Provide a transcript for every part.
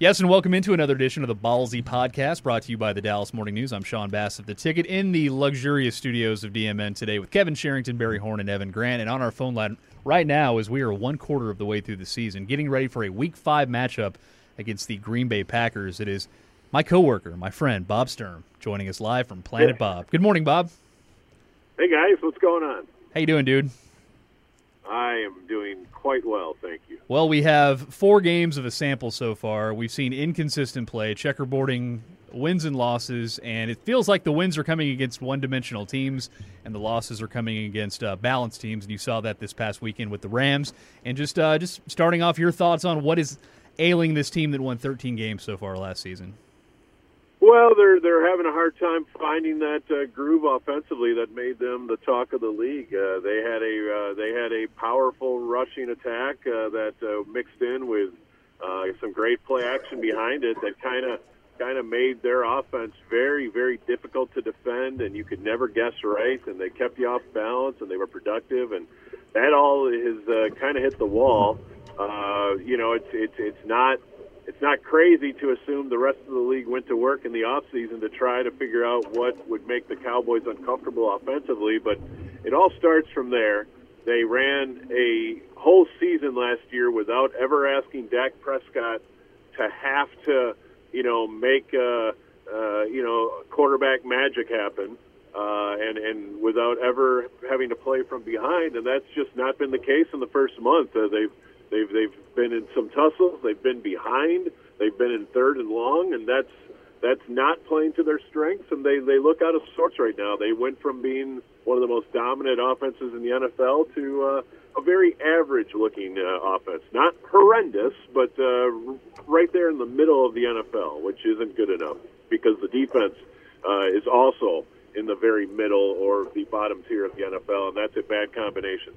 Yes, and welcome into another edition of the Ballzy Podcast, brought to you by the Dallas Morning News. I'm Sean Bass of the Ticket in the luxurious studios of DMN today with Kevin Sherrington, Barry Horn, and Evan Grant. And on our phone line right now, as we are one quarter of the way through the season, getting ready for a Week Five matchup against the Green Bay Packers. It is my coworker, my friend Bob Sturm, joining us live from Planet Bob. Good morning, Bob. Hey guys, what's going on? How you doing, dude? I am doing quite well, thank you. Well, we have four games of a sample so far. We've seen inconsistent play, checkerboarding wins and losses, and it feels like the wins are coming against one dimensional teams and the losses are coming against uh, balanced teams. And you saw that this past weekend with the Rams. And just, uh, just starting off, your thoughts on what is ailing this team that won 13 games so far last season? Well, they're they're having a hard time finding that uh, groove offensively that made them the talk of the league. Uh, they had a uh, they had a powerful rushing attack uh, that uh, mixed in with uh, some great play action behind it that kind of kind of made their offense very very difficult to defend, and you could never guess right. And they kept you off balance, and they were productive, and that all has uh, kind of hit the wall. Uh, you know, it's it's it's not it's not crazy to assume the rest of the league went to work in the offseason to try to figure out what would make the Cowboys uncomfortable offensively, but it all starts from there. They ran a whole season last year without ever asking Dak Prescott to have to, you know, make uh, uh, you know quarterback magic happen, uh, and and without ever having to play from behind, and that's just not been the case in the first month. Uh, they've They've they've been in some tussles. They've been behind. They've been in third and long, and that's that's not playing to their strengths. And they they look out of sorts right now. They went from being one of the most dominant offenses in the NFL to uh, a very average-looking uh, offense. Not horrendous, but uh, right there in the middle of the NFL, which isn't good enough because the defense uh, is also in the very middle or the bottom tier of the NFL, and that's a bad combination.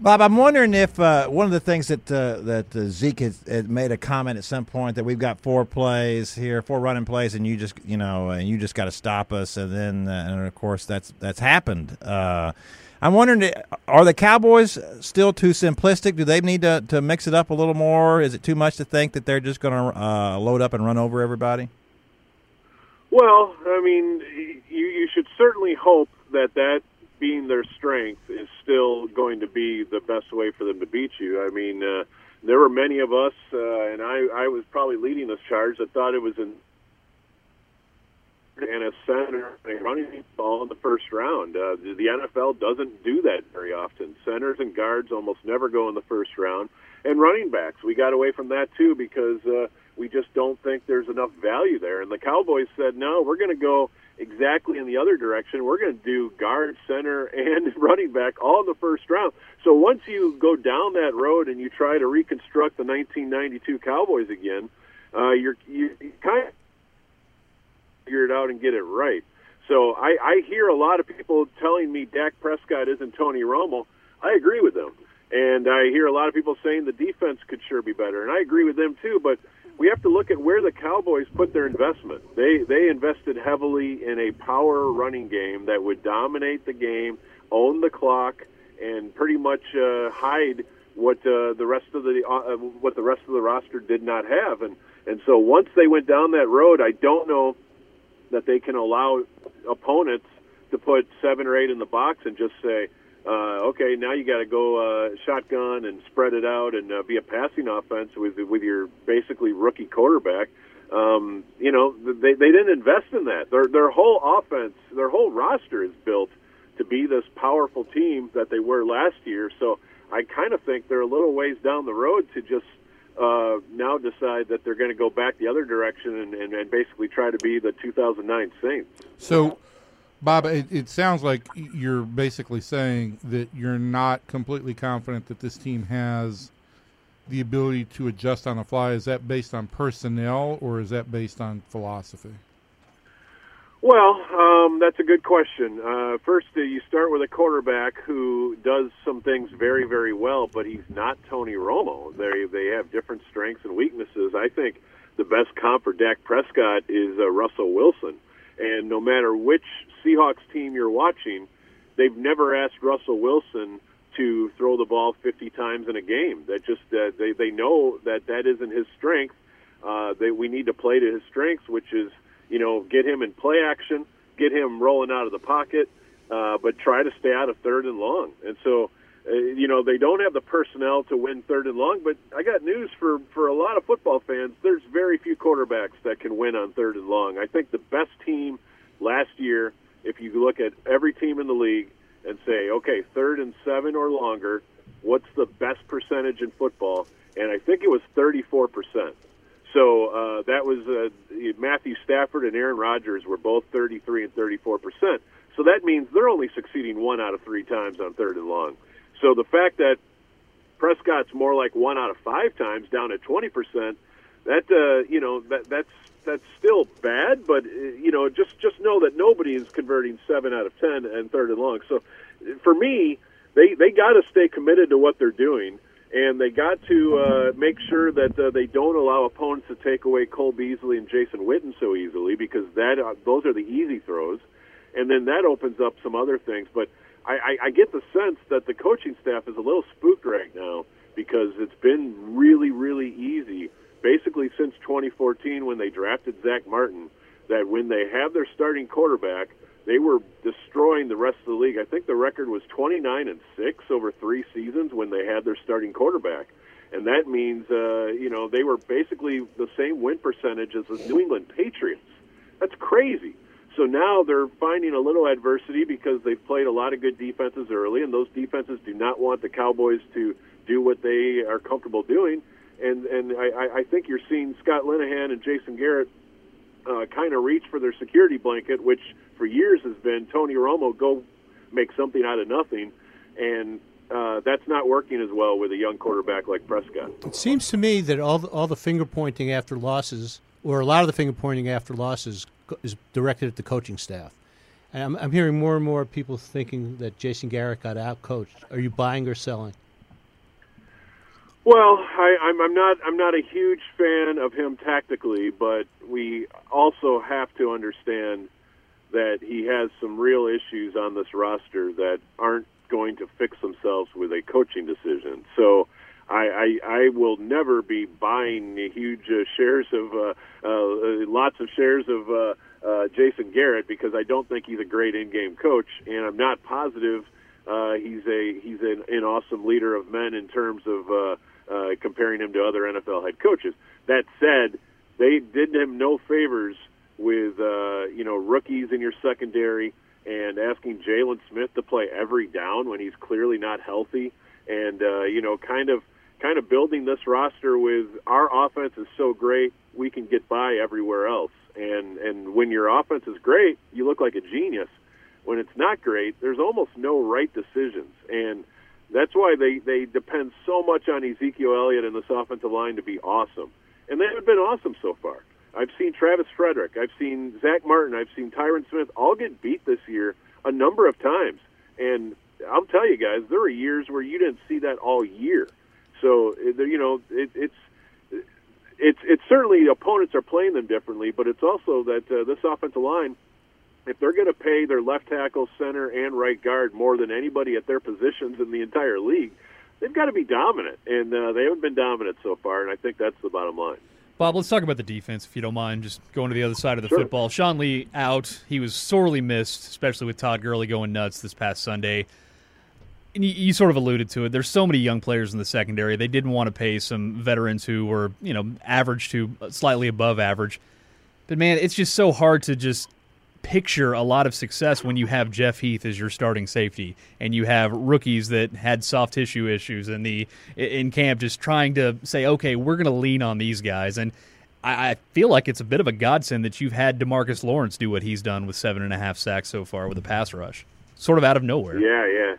Bob, I'm wondering if uh, one of the things that uh, that uh, Zeke has, had made a comment at some point that we've got four plays here, four running plays, and you just you know and you just got to stop us, and then uh, and of course that's that's happened. Uh, I'm wondering, are the Cowboys still too simplistic? Do they need to, to mix it up a little more? Is it too much to think that they're just going to uh, load up and run over everybody? Well, I mean, you you should certainly hope that that being their strength is still going to be the best way for them to beat you. I mean, uh, there were many of us, uh, and I I was probably leading this charge that thought it was an and a center and running ball in the first round. Uh, the the NFL doesn't do that very often. Centers and guards almost never go in the first round, and running backs. We got away from that too because uh, we just don't think there's enough value there. And the Cowboys said, no, we're going to go exactly in the other direction. We're going to do guard, center, and running back all in the first round. So once you go down that road and you try to reconstruct the 1992 Cowboys again, uh, you're you, kind of figure it out and get it right. So I, I hear a lot of people telling me Dak Prescott isn't Tony Romo. I agree with them. And I hear a lot of people saying the defense could sure be better, and I agree with them too. But we have to look at where the Cowboys put their investment. They they invested heavily in a power running game that would dominate the game, own the clock, and pretty much uh, hide what uh, the rest of the uh, what the rest of the roster did not have. And and so once they went down that road, I don't know that they can allow opponents to put seven or eight in the box and just say, uh, okay, now you got to go uh, shotgun and spread it out and uh, be a passing offense with with your basically rookie quarterback. um, you know, they they didn't invest in that. Their their whole offense, their whole roster is built to be this powerful team that they were last year. So I kind of think they're a little ways down the road to just uh, now decide that they're going to go back the other direction and, and, and basically try to be the 2009 Saints. So, Bob, it, it sounds like you're basically saying that you're not completely confident that this team has the ability to adjust on the fly. Is that based on personnel or is that based on philosophy? Well, um, that's a good question. Uh, first, uh, you start with a quarterback who does some things very, very well, but he's not Tony Romo. They they have different strengths and weaknesses. I think the best comp for Dak Prescott is uh, Russell Wilson, and no matter which Seahawks team you're watching, they've never asked Russell Wilson to throw the ball 50 times in a game. That just uh, they they know that that isn't his strength. Uh, they we need to play to his strengths, which is you know, get him in play action, get him rolling out of the pocket, uh, but try to stay out of third and long. And so, uh, you know, they don't have the personnel to win third and long. But I got news for for a lot of football fans. There's very few quarterbacks that can win on third and long. I think the best team last year, if you look at every team in the league and say, okay, third and seven or longer, what's the best percentage in football? And I think it was 34 percent. So uh, that was uh, Matthew Stafford and Aaron Rodgers were both 33 and 34 percent. So that means they're only succeeding one out of three times on third and long. So the fact that Prescott's more like one out of five times, down at 20 percent, that uh, you know that that's that's still bad. But uh, you know, just just know that nobody is converting seven out of ten and third and long. So for me, they they got to stay committed to what they're doing and they got to uh, make sure that uh, they don't allow opponents to take away Cole Beasley and Jason Witten so easily because that uh, those are the easy throws, and then that opens up some other things. But I, I, I get the sense that the coaching staff is a little spooked right now because it's been really, really easy, basically since 2014 when they drafted Zack Martin. That when they have their starting quarterback, they were destroying the rest of the league. I think the record was 29 and 6 over 3 seasons when they had their starting quarterback. And that means uh, you know, they were basically the same win percentage as the New England Patriots. That's crazy. So now they're finding a little adversity because they've played a lot of good defenses early, and those defenses do not want the Cowboys to do what they are comfortable doing. And and I, I think you're seeing Scott Linehan and Jason Garrett uh, kind of reach for their security blanket, which for years has been Tony Romo go make something out of nothing, and uh, that's not working as well with a young quarterback like Prescott. It seems to me that all the, all the finger pointing after losses, or a lot of the finger pointing after losses, is directed at the coaching staff. And I'm, I'm hearing more and more people thinking that Jason Garrett got out coached. Are you buying or selling? Well, I, I'm, I'm not. I'm not a huge fan of him tactically, but we also have to understand that he has some real issues on this roster that aren't going to fix themselves with a coaching decision. So. I, I, I will never be buying huge uh, shares of uh, uh, lots of shares of uh, uh, Jason Garrett because I don't think he's a great in-game coach, and I'm not positive uh, he's a he's an, an awesome leader of men in terms of uh, uh, comparing him to other NFL head coaches. That said, they did him no favors with uh, you know rookies in your secondary and asking Jaylon Smith to play every down when he's clearly not healthy, and uh, you know kind of kind of building this roster with our offense is so great we can get by everywhere else. And and when your offense is great, you look like a genius. When it's not great, there's almost no right decisions and that's why they, they depend so much on Ezekiel Elliott and this offensive line to be awesome. And they have been awesome so far. I've seen Travis Frederick, I've seen Zack Martin, I've seen Tyron Smith all get beat this year a number of times. And I'll tell you guys, there were years where you didn't see that all year. So you know, it, it's it's it's certainly opponents are playing them differently, but it's also that uh, this offensive line if they're going to pay their left tackle, center, and right guard more than anybody at their positions in the entire league, they've got to be dominant, and uh, they haven't been dominant so far. And I think that's the bottom line. Bob, let's talk about the defense, if you don't mind. Just going to the other side of the sure. football. Sean Lee out. He was sorely missed, especially with Todd Gurley going nuts this past Sunday. You sort of alluded to it. There's so many young players in the secondary. They didn't want to pay some veterans who were, you know, average to slightly above average. But man, it's just so hard to just picture a lot of success when you have Jeff Heath as your starting safety and you have rookies that had soft tissue issues in the in camp just trying to say, okay, we're going to lean on these guys. And I, I feel like it's a bit of a godsend that you've had DeMarcus Lawrence do what he's done with seven and a half sacks so far with a pass rush, sort of out of nowhere. Yeah, yeah,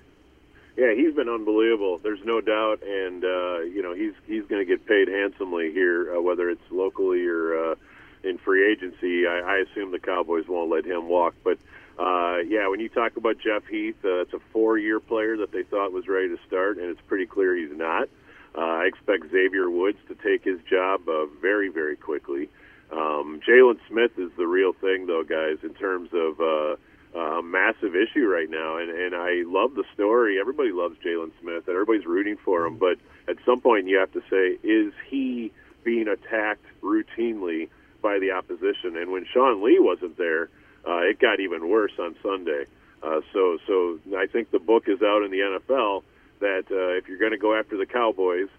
yeah. He's been unbelievable. There's no doubt, and uh, you know he's he's going to get paid handsomely here, uh, whether it's locally or uh, in free agency. I, I assume the Cowboys won't let him walk, but. Uh, yeah, when you talk about Jeff Heath, uh, it's a four-year player that they thought was ready to start, and it's pretty clear he's not. Uh, I expect Xavier Woods to take his job uh, very, very quickly. Um, Jaylon Smith is the real thing, though, guys, in terms of uh, a massive issue right now. And, and I love the story. Everybody loves Jaylon Smith, and everybody's rooting for him. But at some point, you have to say, is he being attacked routinely by the opposition? And when Sean Lee wasn't there, uh, it got even worse on Sunday. Uh, so, so I think the book is out in the NFL that uh, if you're going to go after the Cowboys,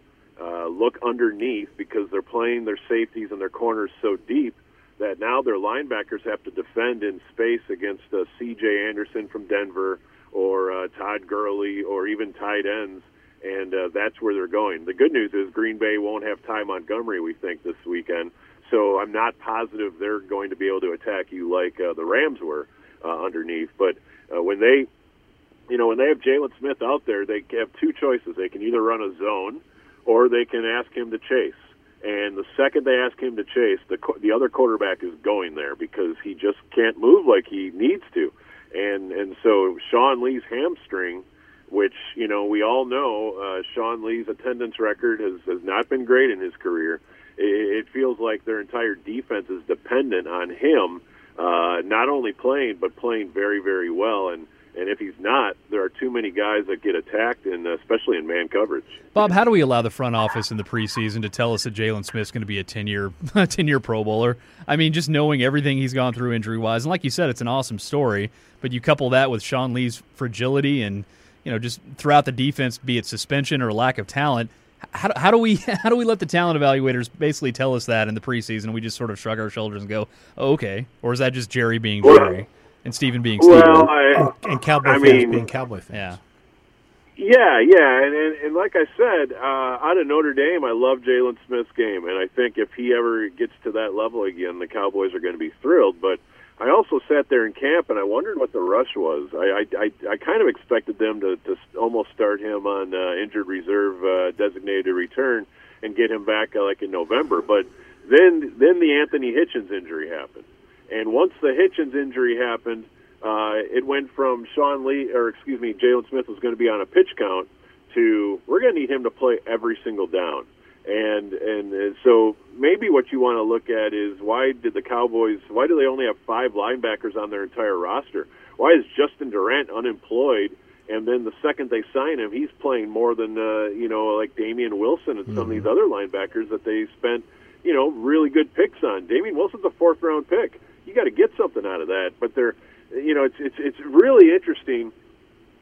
uh, look underneath because they're playing their safeties and their corners so deep that now their linebackers have to defend in space against uh, C.J. Anderson from Denver or uh, Todd Gurley or even tight ends, and uh, that's where they're going. The good news is Green Bay won't have Ty Montgomery, we think, this weekend. So I'm not positive they're going to be able to attack you like uh, the Rams were uh, underneath. But uh, when they, you know, when they have Jaylon Smith out there, they have two choices. They can either run a zone, or they can ask him to chase. And the second they ask him to chase, the the other quarterback is going there because he just can't move like he needs to. And and so Sean Lee's hamstring, which you know we all know, uh, Sean Lee's attendance record has has not been great in his career it feels like their entire defense is dependent on him uh, not only playing but playing very very well and and if he's not there are too many guys that get attacked and uh, especially in man coverage. Bob how do we allow the front office in the preseason to tell us that jaylon smith's going to be a 10 year 10 year pro bowler? I mean just knowing everything he's gone through injury wise and like you said it's an awesome story but you couple that with sean lee's fragility and you know just throughout the defense be it suspension or lack of talent how, how do we how do we let the talent evaluators basically tell us that in the preseason? And we just sort of shrug our shoulders and go, oh, "Okay," or is that just Jerry being Jerry and Stephen being Stephen? Well, I, and, and, Cowboy I fans mean, being Cowboy fans. Yeah. Yeah, yeah, and, and and like I said, uh, out of Notre Dame, I love Jaylon Smith's game, and I think if he ever gets to that level again, the Cowboys are going to be thrilled. But I also sat there in camp and I wondered what the rush was. I I, I, I kind of expected them to, to almost start him on uh, injured reserve uh, designated return and get him back uh, like in November. But then then the Anthony Hitchens injury happened, and once the Hitchens injury happened, uh, it went from Sean Lee or excuse me Jaylon Smith was going to be on a pitch count to we're going to need him to play every single down. And, and and so maybe what you want to look at is why did the Cowboys why do they only have five linebackers on their entire roster? Why is Justin Durant unemployed? And then the second they sign him, he's playing more than uh, you know like Damien Wilson and some mm-hmm. of these other linebackers that they spent you know really good picks on. Damien Wilson's a fourth round pick. You got to get something out of that. But they're you know it's it's it's really interesting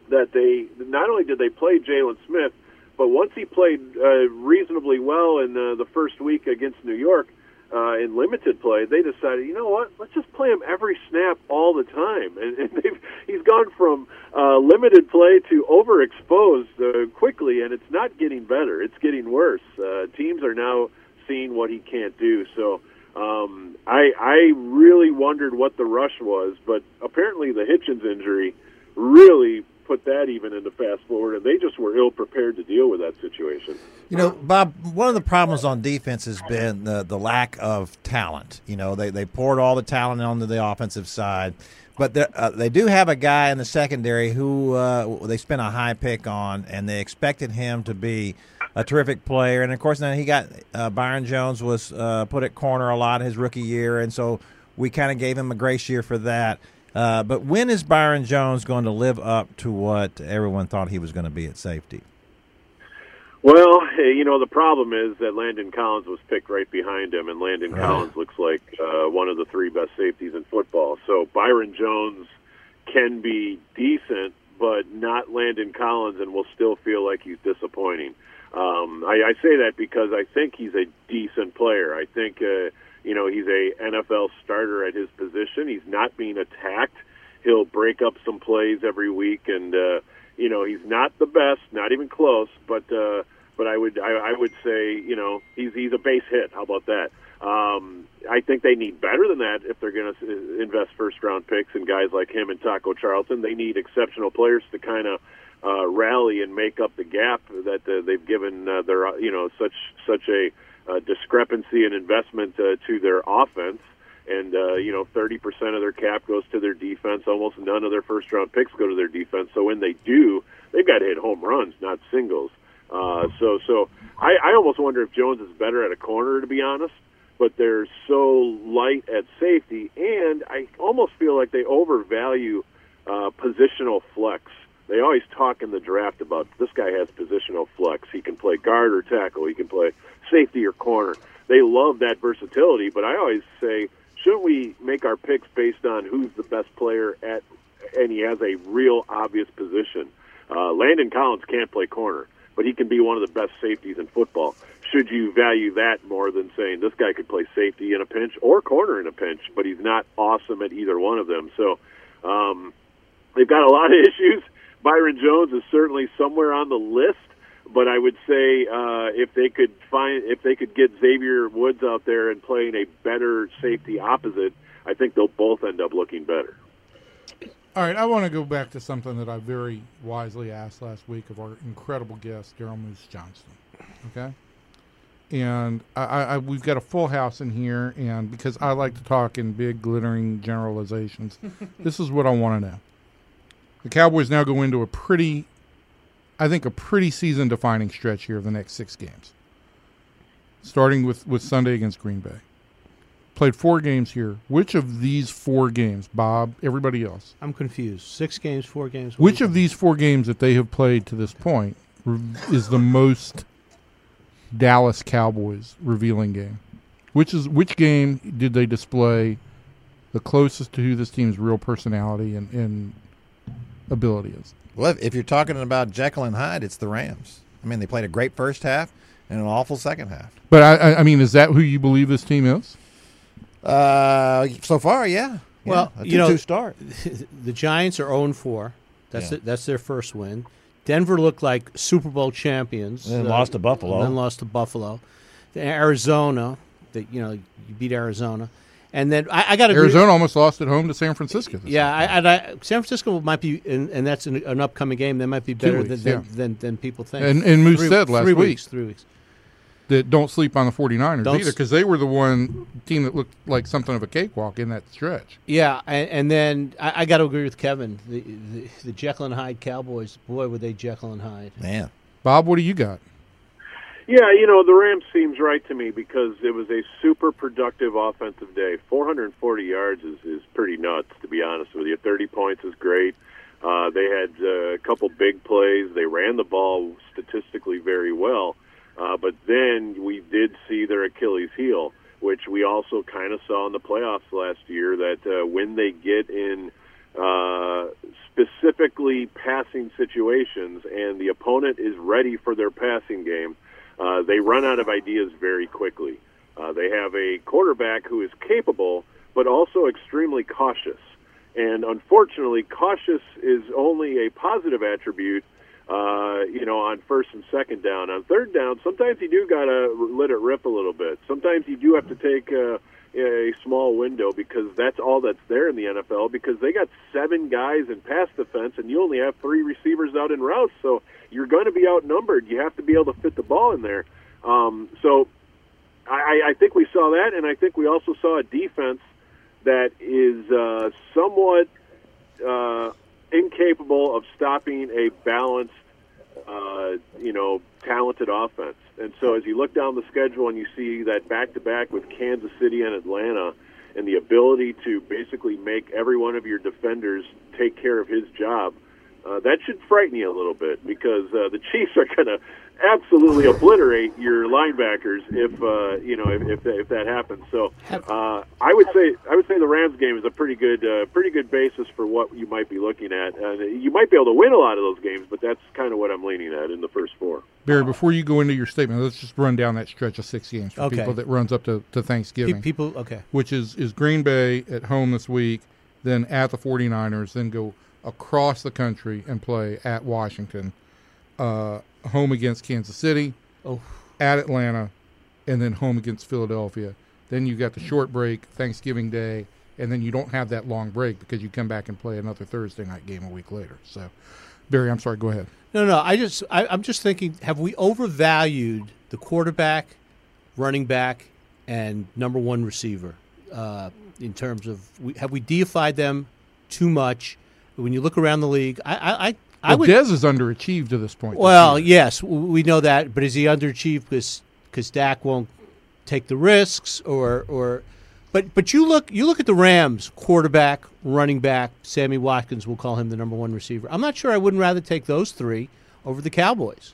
that they not only did they play Jaylon Smith but once he played uh, reasonably well in the, the first week against New York uh, in limited play, they decided, you know what, let's just play him every snap all the time. And, and they've, he's gone from uh, limited play to overexposed uh, quickly, and it's not getting better. It's getting worse. Uh, teams are now seeing what he can't do. So um, I, I really wondered what the rush was, but apparently the Hitchens injury really put that even into fast forward, and they just were ill prepared to deal with that situation. You know, Bob, one of the problems on defense has been the, the lack of talent. You know, they, they poured all the talent onto the offensive side, but uh, they do have a guy in the secondary who uh, they spent a high pick on, and they expected him to be a terrific player. And of course, now he got uh, Byron Jones was uh, put at corner a lot his rookie year, and so we kind of gave him a grace year for that. Uh, but when is Byron Jones going to live up to what everyone thought he was going to be at safety? Well, you know, the problem is that Landon Collins was picked right behind him, and Landon right. Collins looks like uh, one of the three best safeties in football. So Byron Jones can be decent, but not Landon Collins, and will still feel like he's disappointing. Um, I, I say that because I think he's a decent player. I think uh, you know he's a NFL starter at his position. He's not being attacked. He'll break up some plays every week, and uh, you know he's not the best, not even close. But uh, but I would I, I would say you know he's he's a base hit. How about that? Um, I think they need better than that if they're going to invest first round picks in guys like him and Taco Charlton. They need exceptional players to kind of uh, rally and make up the gap that uh, they've given uh, their you know such such a uh, discrepancy in investment uh, to their offense. And uh, you know, 30% of their cap goes to their defense. Almost none of their first round picks go to their defense. So when they do, they've got to hit home runs, not singles. Uh, so so I, I almost wonder if Jones is better at a corner, to be honest. But they're so light at safety, and I almost feel like they overvalue uh, positional flex. They always talk in the draft about this guy has positional flex. He can play guard or tackle. He can play safety or corner. They love that versatility, but I always say, shouldn't we make our picks based on who's the best player at, and he has a real obvious position. Uh, Landon Collins can't play corner, but he can be one of the best safeties in football. Should you value that more than saying this guy could play safety in a pinch or corner in a pinch, but he's not awesome at either one of them? So um, they've got a lot of issues. Byron Jones is certainly somewhere on the list, but I would say uh, if they could find if they could get Xavier Woods out there and playing a better safety opposite, I think they'll both end up looking better. All right, I want to go back to something that I very wisely asked last week of our incredible guest, Daryl Moose Johnston. Okay, and I, I, we've got a full house in here, and because I like to talk in big, glittering generalizations, this is what I want to know. The Cowboys now go into a pretty, I think, a pretty season-defining stretch here of the next six games, starting with with Sunday against Green Bay. Played four games here. Which of these four games, Bob, everybody else, I'm confused. Six games, four games. which of these four games that they have played to this point is the most Dallas Cowboys revealing game? Which is which game did they display the closest to who this team's real personality and, and ability is? Well, if, if you're talking about Jekyll and Hyde, it's the Rams. I mean, they played a great first half and an awful second half. But I, I, I mean, is that who you believe this team is? Uh, so far, yeah. Yeah, Well, a you know- 2-2 start. the Giants are 0 4. That's Yeah. it, that's their first win. Denver looked like Super Bowl champions. And then lost to Buffalo. And then lost to Buffalo. Then Arizona, that you know you beat Arizona, and then I, I got to Arizona almost lost at home to San Francisco. Yeah, I, and I, San Francisco might be, and, and that's an, an upcoming game. That might be better weeks, than, yeah. than, than than people think. And- and Moose three, said last three week. weeks, three weeks. that don't sleep on the 49ers Don't either because they were the one team that looked like something of a cakewalk in that stretch. Yeah, and, and then I, I got to agree with Kevin. The, the the Jekyll and Hyde Cowboys, boy, were they Jekyll and Hyde. Man. Bob, what do you got? Yeah, you know, the Rams seems right to me because it was a super productive offensive day. 440 yards is, is pretty nuts, to be honest with you. 30 points is great. Uh, they had uh, a couple big plays. They ran the ball statistically very well. Uh, but then we did see their Achilles heel, which we also kind of saw in the playoffs last year that uh, when they get in uh, specifically passing situations and the opponent is ready for their passing game, uh, they run out of ideas very quickly. Uh, they have a quarterback who is capable, but also extremely cautious. And unfortunately, cautious is only a positive attribute, uh, you know, on first and second down. On third down, sometimes you do got to let it rip a little bit. Sometimes you do have to take uh, a small window because that's all that's there in the NFL because they got seven guys in pass defense and you only have three receivers out in routes. So you're going to be outnumbered. You have to be able to fit the ball in there. Um, so I, I think we saw that, and I think we also saw a defense that is uh, somewhat uh, incapable of stopping a balanced, uh, you know, talented offense. And so, as you look down the schedule and you see that back-to-back with Kansas City and Atlanta, and the ability to basically make every one of your defenders take care of his job, uh, that should frighten you a little bit because uh, the Chiefs are going to absolutely obliterate your linebackers if uh, you know if, if, that, if that happens. So uh, I would say I would say the Rams game is a pretty good uh, pretty good basis for what you might be looking at, and you might be able to win a lot of those games. But that's kind of what I'm leaning at in the first four. Barry, before you go into your statement, let's just run down that stretch of six games for Okay. people that runs up to, to Pe- Thanksgiving, People, okay. which is, is Green Bay at home this week, then at the 49ers, then go across the country and play at Washington, uh, home against Kansas City, Oh. at Atlanta, and then home against Philadelphia. Then you got the short break, Thanksgiving Day, and then you don't have that long break because you come back and play another Thursday night game a week later. So, Barry, I'm sorry, go ahead. No, no. I just, I, I'm just thinking: Have we overvalued the quarterback, running back, and number one receiver uh, in terms of? We, have we deified them too much? When you look around the league, I, I, I, I Well, would. Dez is underachieved to this point. well, year. yes, we know that, but is he underachieved because because Dak won't take the risks, or or? But but you look you look at the Rams quarterback, running back, Sammy Watkins. We'll call him the number one receiver. I'm not sure I wouldn't rather take those three over the Cowboys.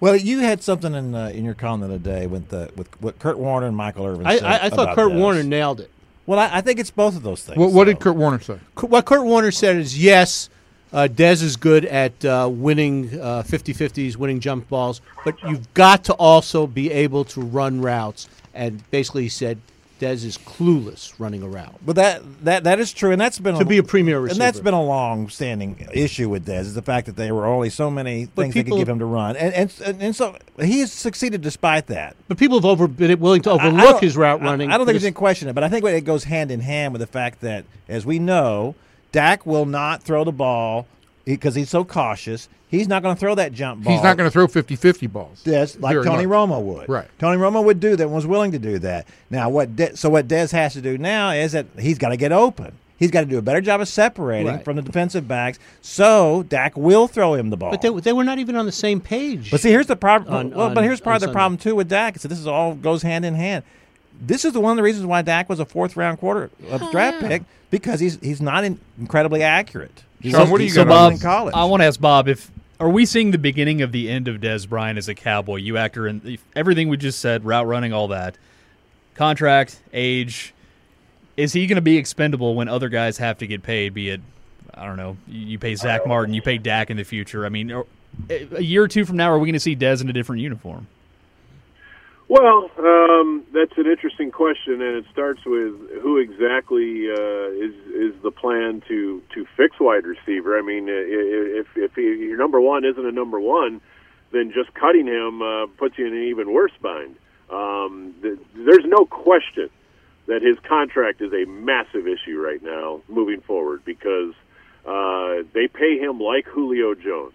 Well, you had something in uh, in your column the other day with the with what Kurt Warner and Michael Irvin. I, said I, I thought about Kurt this. Warner nailed it. Well, I, I think it's both of those things. What, what did. Kurt Warner say? What Kurt Warner said is yes, uh, Dez is good at uh, winning uh, 50-50s, winning jump balls, but you've got to also be able to run routes. And basically, he said Dez is clueless running around. But that that that is true, and that's been To be a premier and that's receiver. been a long-standing issue with Dez is the fact that there were only so many But things they could give him to run, and and and, so he has succeeded despite that. But people have over been willing to I- I overlook his route running. I, don't think there's any question it, but I think it goes hand in hand with the fact that, as we know, Dak will not throw the ball because he's so cautious. He's not going to throw that jump ball. He's not going to throw 50-50 balls. Dez, like Very Tony much. Romo would. Right. Tony Romo would do that and was willing to do that. Now, what De- so what Dez has to do now is that he's got to get open. He's got to do a better job of separating Right. from the defensive backs, so Dak will throw him the ball. But they, they were not even on the same page. But see, here's the problem. On- well, but here's part of the Sunday. problem too with Dak. So this is all goes hand in hand. This is the one of the reasons why Dak was a fourth round quarter uh, draft pick because he's he's not in, incredibly accurate. He's Sean, so- what do you so on well Bob, in college? I want to ask Bob if are we seeing the beginning of the end of Dez Bryant as a Cowboy? You actor and everything we just said, route running, all that, contract, age. Is he going to be expendable when other guys have to get paid? Be it, I don't know, you pay Zack Martin, you pay Dak in the future. I mean, a year or two from now, are we going to see Dez in a different uniform? Well, um, that's an interesting question, and it starts with who exactly uh, is is the plan to to fix wide receiver. I mean, if if your number one isn't a number one, then just cutting him uh, puts you in an even worse bind. Um, th- there's no question that his contract is a massive issue right now moving forward because uh, they pay him like Julio Jones.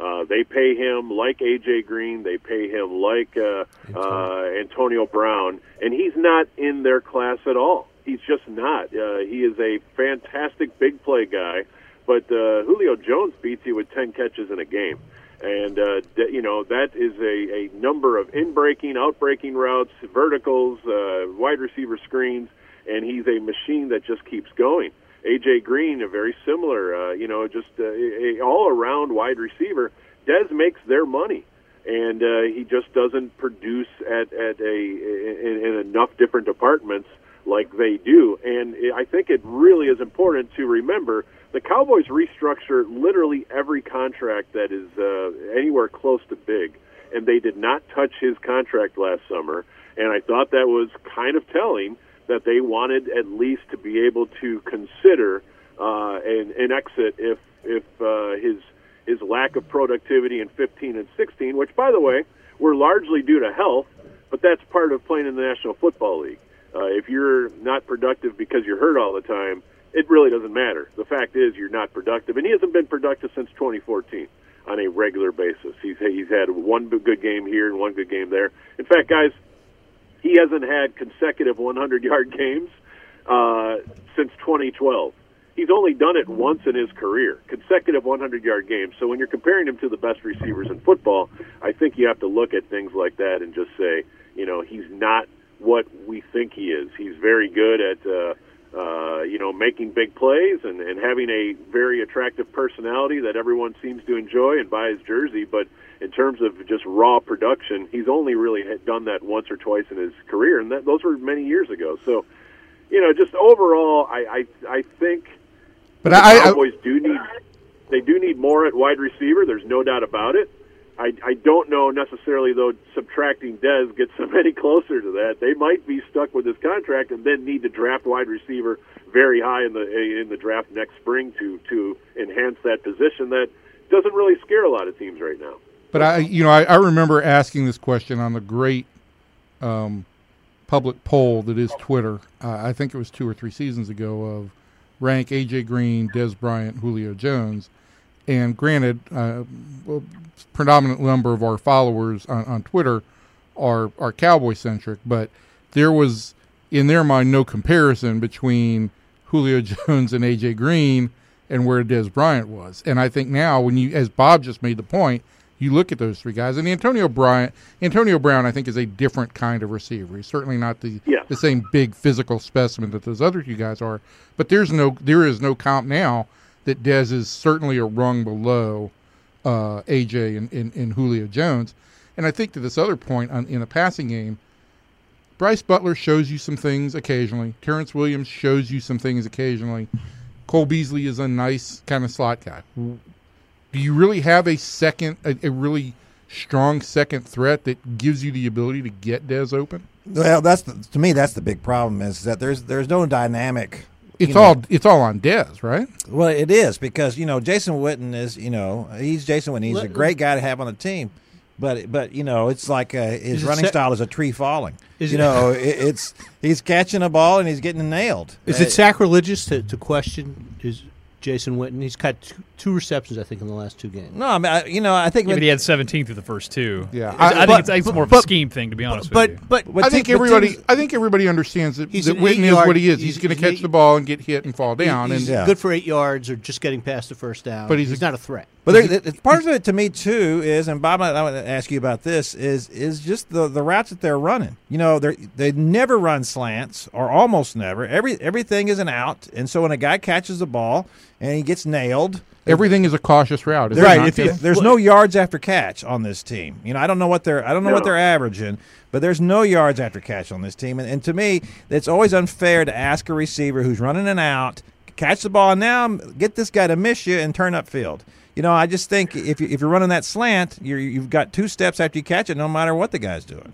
Uh, they pay him like AJ Green. They pay him like uh, uh, Antonio Brown, and he's not in their class at all. He's just not. Uh, he is a fantastic big play guy, but uh, Julio Jones beats you with ten catches in a game, and uh, th- you know that is a, a number of in breaking, out breaking routes, verticals, uh, wide receiver screens, and he's a machine that just keeps going. AJ Green, a very similar, uh, you know, just uh, a, a all-around wide receiver. Dez makes their money, and uh, he just doesn't produce at at a in, in enough different departments like they do. And I think it really is important to remember the Cowboys restructure literally every contract that is uh, anywhere close to big, and they did not touch his contract last summer. And I thought that was kind of telling that they wanted at least to be able to consider uh, an, an exit if if uh, his his lack of productivity in 15 and 16, which by the way were largely due to health, but that's part of playing in the National Football League. Uh, if you're not productive because you're hurt all the time, it really doesn't matter. The fact is you're not productive, and he hasn't been productive since 2014 on a regular basis. He's he's had one good game here and one good game there. In fact, guys, he hasn't had consecutive 100 yard games uh, since 2012. He's only done it once in his career, consecutive 100 yard games. So when you're comparing him to the best receivers in football, I think you have to look at things like that and just say, you know, he's not what we think he is. He's very good at uh, uh, you know, making big plays and, and having a very attractive personality that everyone seems to enjoy and buy his jersey. But in terms of just raw production, he's only really had done that once or twice in his career, and that, those were many years ago. So, you know, just overall, I I, I think But the I, I, Cowboys do need they do need more at wide receiver. There's no doubt about it. I, I don't know necessarily though subtracting Dez gets them any closer to that. They might be stuck with this contract and then need to draft wide receiver very high in the in the draft next spring to to enhance that position that doesn't really scare a lot of teams right now. But I, you know, I, I remember asking this question on the great um, public poll that is Twitter. Uh, I think it was two or three seasons ago of rank AJ Green, Dez Bryant, Julio Jones, and granted, uh, predominant number of our followers on, on Twitter are are Cowboy centric, but there was in their mind no comparison between Julio Jones and AJ Green and where Dez Bryant was. And I think now when you as Bob just made the point, you look at those three guys and Antonio Bryant Antonio Brown I think is a different kind of receiver. He's certainly not the Yeah. the same big physical specimen that those other two guys are. But there's no there is no comp now that Dez is certainly a rung below uh, AJ and, and, and Julio Jones. And I think to this other point on, in the passing game, Brice Butler shows you some things occasionally. Terrance Williams shows you some things occasionally. Cole Beasley is a nice kind of slot guy. Do you really have a second, a, a really strong second threat that gives you the ability to get Dez open? Well, that's the, to me that's the big problem is that there's there's no dynamic. It's you know, all it's all on Dez, right? Well, it is because you know Jason Witten is you know he's Jason Witten. He's a great guy to have on the team, but but you know it's like uh, his Is running sa- style is a tree falling. Is you it- know it, it's he's catching a ball and he's getting nailed. Is Uh, it sacrilegious to, to question is Jason Witten? He's got two, two receptions, I think, in the last two games. No, I mean I, you know I think Yeah, but he had 17 through the first two. Yeah. I, I I- think but- it's, I think it's more of a but- scheme thing, to be honest But with you. but But I think everybody, I think everybody understands that, He's that Witten is eight-yard- what he is. He's, he's- going to catch eight- the ball and get hit and fall down. he's and Yeah. good for eight yards or just getting past the first down. But he's he's a- not a threat. But there, it- part of it to me too is, and Bob, I want to ask you about this is is just the the routes that they're running. You know, they they never run slants or almost never. Every everything is an out, and so when a guy catches the ball and he gets nailed, everything is a cautious route. is it Right. not, If you, there's no yards after catch on this team. You know, I don't know what they're I don't know what they're averaging, but there's no yards after catch on this team. And, and to me, it's always unfair to ask a receiver who's running an out, catch the ball now, get this guy to miss you and turn upfield. You know, I just think if you, if you're running that slant, you're, you've got two steps after you catch it, no matter what the guy's doing.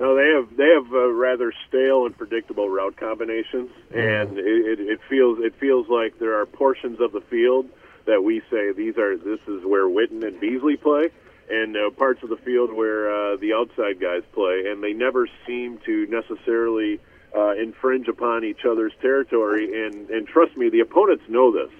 No, they have they have uh, rather stale and predictable route combinations, and it, it, it feels it feels like there are portions of the field that we say these are this is where Witten and Beasley play, and uh, parts of the field where uh, the outside guys play, and they never seem to necessarily uh, infringe upon each other's territory. And and trust me, the opponents know this,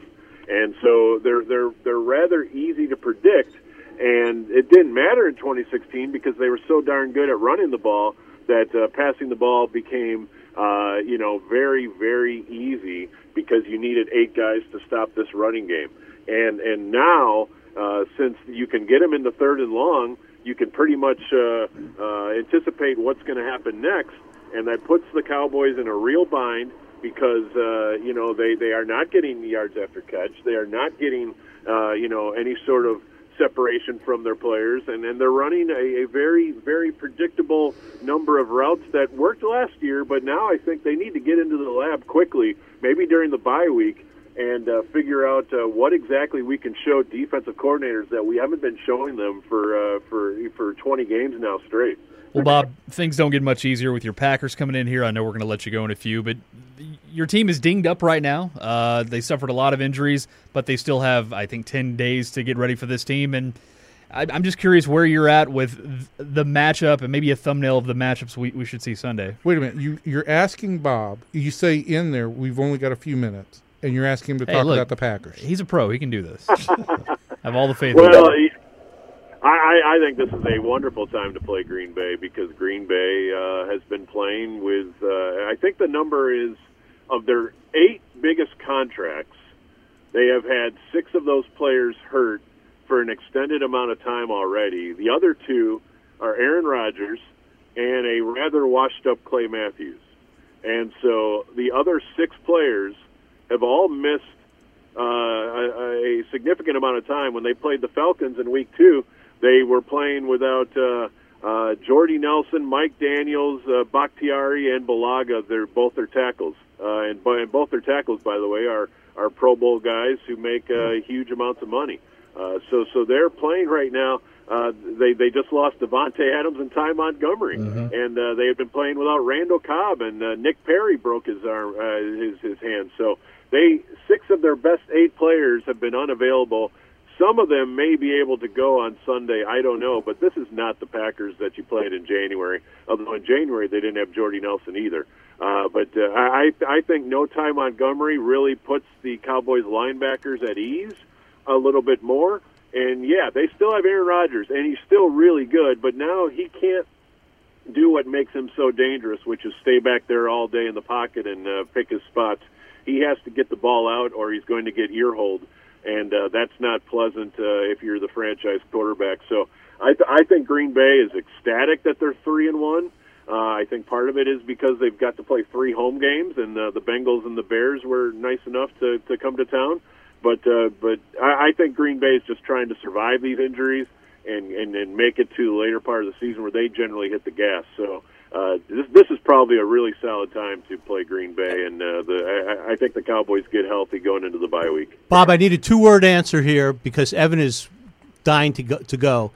and so they're they're they're rather easy to predict. And it didn't matter in 2016 because they were so darn good at running the ball that uh, passing the ball became, uh, you know, very, very easy because you needed eight guys to stop this running game. And and now, uh, since you can get them in the third and long, you can pretty much uh, uh, anticipate what's going to happen next, and that puts the Cowboys in a real bind because uh, you know they they are not getting yards after catch. They are not getting uh, you know any sort of separation from their players, and, and they're running a, a very, very predictable number of routes that worked last year, but now I think they need to get into the lab quickly, maybe during the bye week, and uh, figure out uh, what exactly we can show defensive coordinators that we haven't been showing them for uh, for for 20 games now straight. Well, Bob, things don't get much easier with your Packers coming in here. I know we're going to let you go in a few, but your team is dinged up right now. Uh, they suffered a lot of injuries, but they still have, I think, 10 days to get ready for this team. And I, I'm just curious where you're at with th- the matchup and maybe a thumbnail of the matchups we, we should see Sunday. Wait a minute. You you're asking Bob. You say in there we've only got a few minutes, and you're asking him to Hey, talk look, about the Packers. He's a pro. He can do this. I have all the faith in Well, him. I, I think this is a wonderful time to play Green Bay because Green Bay uh, has been playing with. Uh, I think the number is of their eight biggest contracts. They have had six of those players hurt for an extended amount of time already. The other two are Aaron Rodgers and a rather washed up Clay Matthews. and so the other six players have all missed uh, a, a significant amount of time. When they played the Falcons in Week Two, they were playing without uh, uh, Jordy Nelson, Mike Daniels, uh, Bakhtiari, and Bulaga. They're both their tackles, uh, and, by, and both their tackles, by the way, are are Pro Bowl guys who make uh, huge amounts of money. Uh, so so they're playing right now. Uh, they they just lost Davante Adams and Ty Montgomery, and uh, they have been playing without Randall Cobb and uh, Nick Perry broke his arm uh, his his hand. So they six of their best eight players have been unavailable. Some of them may be able to go on Sunday. I don't know, but this is not the Packers that you played in January. Although in January they didn't have Jordy Nelson either. Uh, but uh, I I think no Ty Montgomery really puts the Cowboys linebackers at ease a little bit more. And yeah, they still have Aaron Rodgers, and he's still really good. But now he can't do what makes him so dangerous, which is stay back there all day in the pocket and uh, pick his spots. He has to get the ball out, or he's going to get earholed, and uh, that's not pleasant uh, if you're the franchise quarterback. So I, th- I think Green Bay is ecstatic that they're three and one. Uh, I think part of it is because they've got to play three home games, and uh, the Bengals and the Bears were nice enough to, to come to town. But uh, but I, I think Green Bay is just trying to survive these injuries and, and and make it to the later part of the season where they generally hit the gas. So uh, this this is probably a really solid time to play Green Bay, and uh, the I, I think the Cowboys get healthy going into the bye week. Bob, I need a two-word answer here because Evan is dying to go. To go.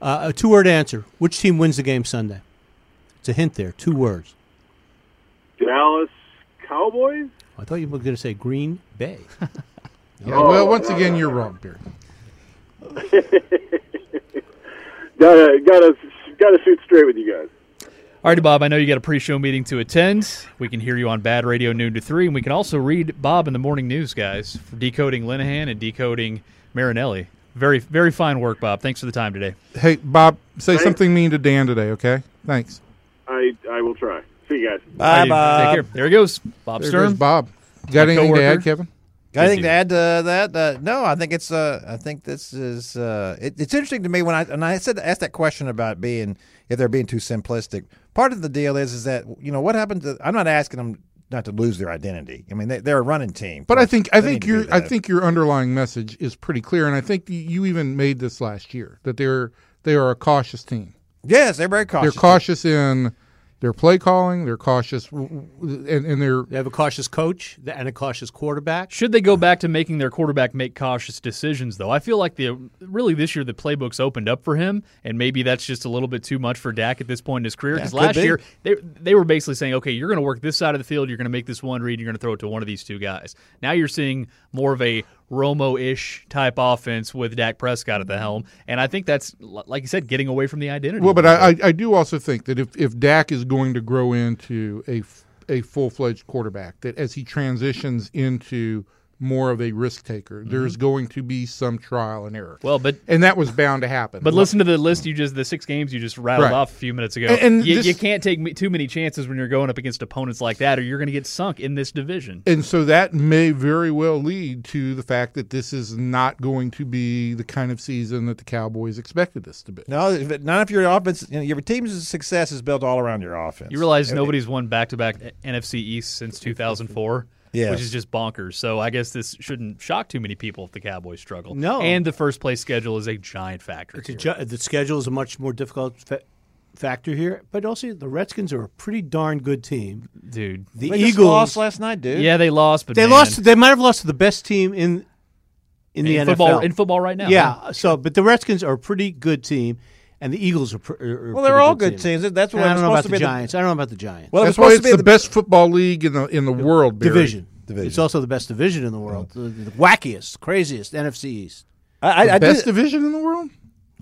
Uh, a two-word answer. Which team wins the game Sunday? It's a hint there. Two words. Dallas Cowboys. I thought you were going to say Green Bay. Yeah, well, once again, you're wrong, Beard. Gotta gotta gotta shoot straight with you guys. All righty, Bob. I know you got a pre-show meeting to attend. We can hear you on Bad Radio noon to three, and we can also read Bob in the morning news, guys, for decoding Linehan and decoding Marinelli. Very, very fine work, Bob. Thanks for the time today. Hey, Bob, say Thanks. something mean to Dan today, okay? Thanks. I I will try. See you guys. Bye, Take Bob. care. There he goes, Bob There Sturm. goes Bob. Got My anything to add. Kevin? Got anything to add to that? Uh, no, I think it's. Uh, I think this is. Uh, it, it's interesting to me when I and I said asked that question about being if they're being too simplistic. Part of the deal is is that you know what happens. To, I'm not asking them not to lose their identity. I mean, they, they're a running team. But I think I think your I think your underlying message is pretty clear, and I think you even made this last year that they're they are a cautious team. yes, they're very cautious. They're cautious in their play calling. They're cautious, and, and they're They have a cautious coach and a cautious quarterback. Should they go back to making their quarterback make cautious decisions, though? I feel like the really this year the playbook's opened up for him, and maybe that's just a little bit too much for Dak at this point in his career. Because last be. year they they were basically saying, okay, you're going to work this side of the field, you're going to make this one read, you're going to throw it to one of these two guys. Now you're seeing more of a Romo-ish type offense with Dak Prescott at the helm, and I think that's like you said, getting away from the identity. well. But I, I I do also think that if if Dak is going to grow into a, a full fledged quarterback, that as he transitions into more of a risk taker, mm-hmm. there's going to be some trial and error. well, but and that was bound to happen. But listen to the list you just the six games you just rattled Right. off a few minutes ago. And- and you, this- you can't take too many chances when you're going up against opponents like that, or you're going to get sunk in this division. And so that may very well lead to the fact that this is not going to be the kind of season that the Cowboys expected this to be. No, not if your offense. You know, your team's success is built all around your offense. You realize nobody's won back to back NFC East since 2004. Yes. Which is just bonkers. So I guess this shouldn't shock too many people if the Cowboys struggle. No. And the first place schedule is a giant factor. It's a here. ju- the schedule is a much more difficult fa- factor here, but also the Redskins are a pretty darn good team. Dude. The They just Eagles lost last night, dude. Yeah, they lost, but They man, lost. They might have lost to the best team in in the in NFL. in football right now. yeah. So, but the Redskins are a pretty good team, and the Eagles are. Pr- are Well, they're all good good teams. That's what I don't know about the be the- Giants. I don't know about the Giants. Well, That's why it's to be the, best football league in the in the world. Barry. division. Division. It's also the best division in the world. The, the wackiest, craziest NFC East. I, I, I best did, division in the world.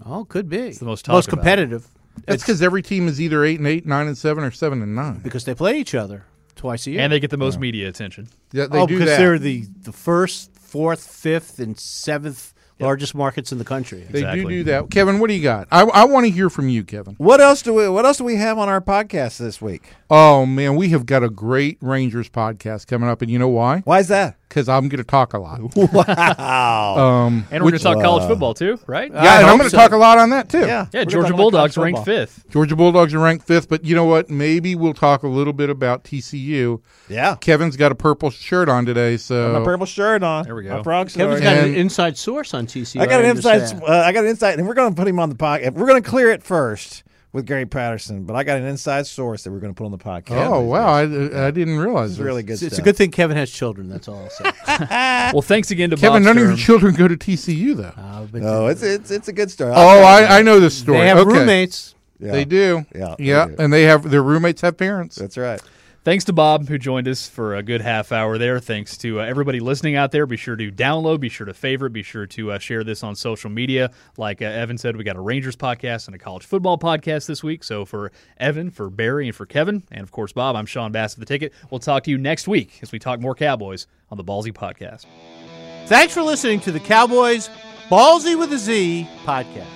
Oh, could be. It's the most most talked about. competitive That's because every team is either eight and eight, nine and seven, or seven and nine. because they play each other twice a year. And they get the most media attention. Yeah, they oh, do because that. they're the, the first, fourth, fifth, and seventh largest markets in the country. they Exactly. do do that. Kevin, what do you got? I, I want to hear from you, Kevin. What else do we? What else do we have on our podcast this week? Oh man, we have got a great Rangers podcast coming up, and you know why? Why is that? Because I'm going to talk a lot. Wow. Um, And we're going to talk college football too, right? yeah, and I'm going to so. talk a lot on that too. yeah. Yeah, Georgia Bulldogs ranked fifth. Georgia Bulldogs are ranked fifth, but you know what? Maybe we'll talk a little bit about TCU. Yeah. Kevin's got a purple shirt on today, so My purple shirt on. There we go. My frog Kevin's story. got And- an inside source on TCU. I got an inside. Uh, I got an insight, and we're going to put him on the podcast. We're going to clear it first with Gary Patterson, but I got an inside source that we're going to put on the podcast. Oh wow, I, I didn't realize It's this. really good It's, stuff. it's a good thing Kevin has children. That's all I'll. Well, thanks again to Kevin, Bob none of your children go to TCU though. Uh, No, it's it's it's a good story. oh, I, I know this story. they have okay. roommates. Yeah. They do. Yeah, they yeah, do. and they have their roommates have parents. That's right. Thanks to Bob, who joined us for a good half hour there. Thanks to uh, everybody listening out there. Be sure to download, be sure to favorite, be sure to uh, share this on social media. Like uh, Evan said, we got a Rangers podcast and a college football podcast this week. So for Evan, for Barry, and for Kevin, and of course Bob, I'm Sean Bass of the Ticket. We'll talk to you next week as we talk more Cowboys on the Ballzy Podcast. Thanks for listening to the Cowboys Ballzy with a Z podcast.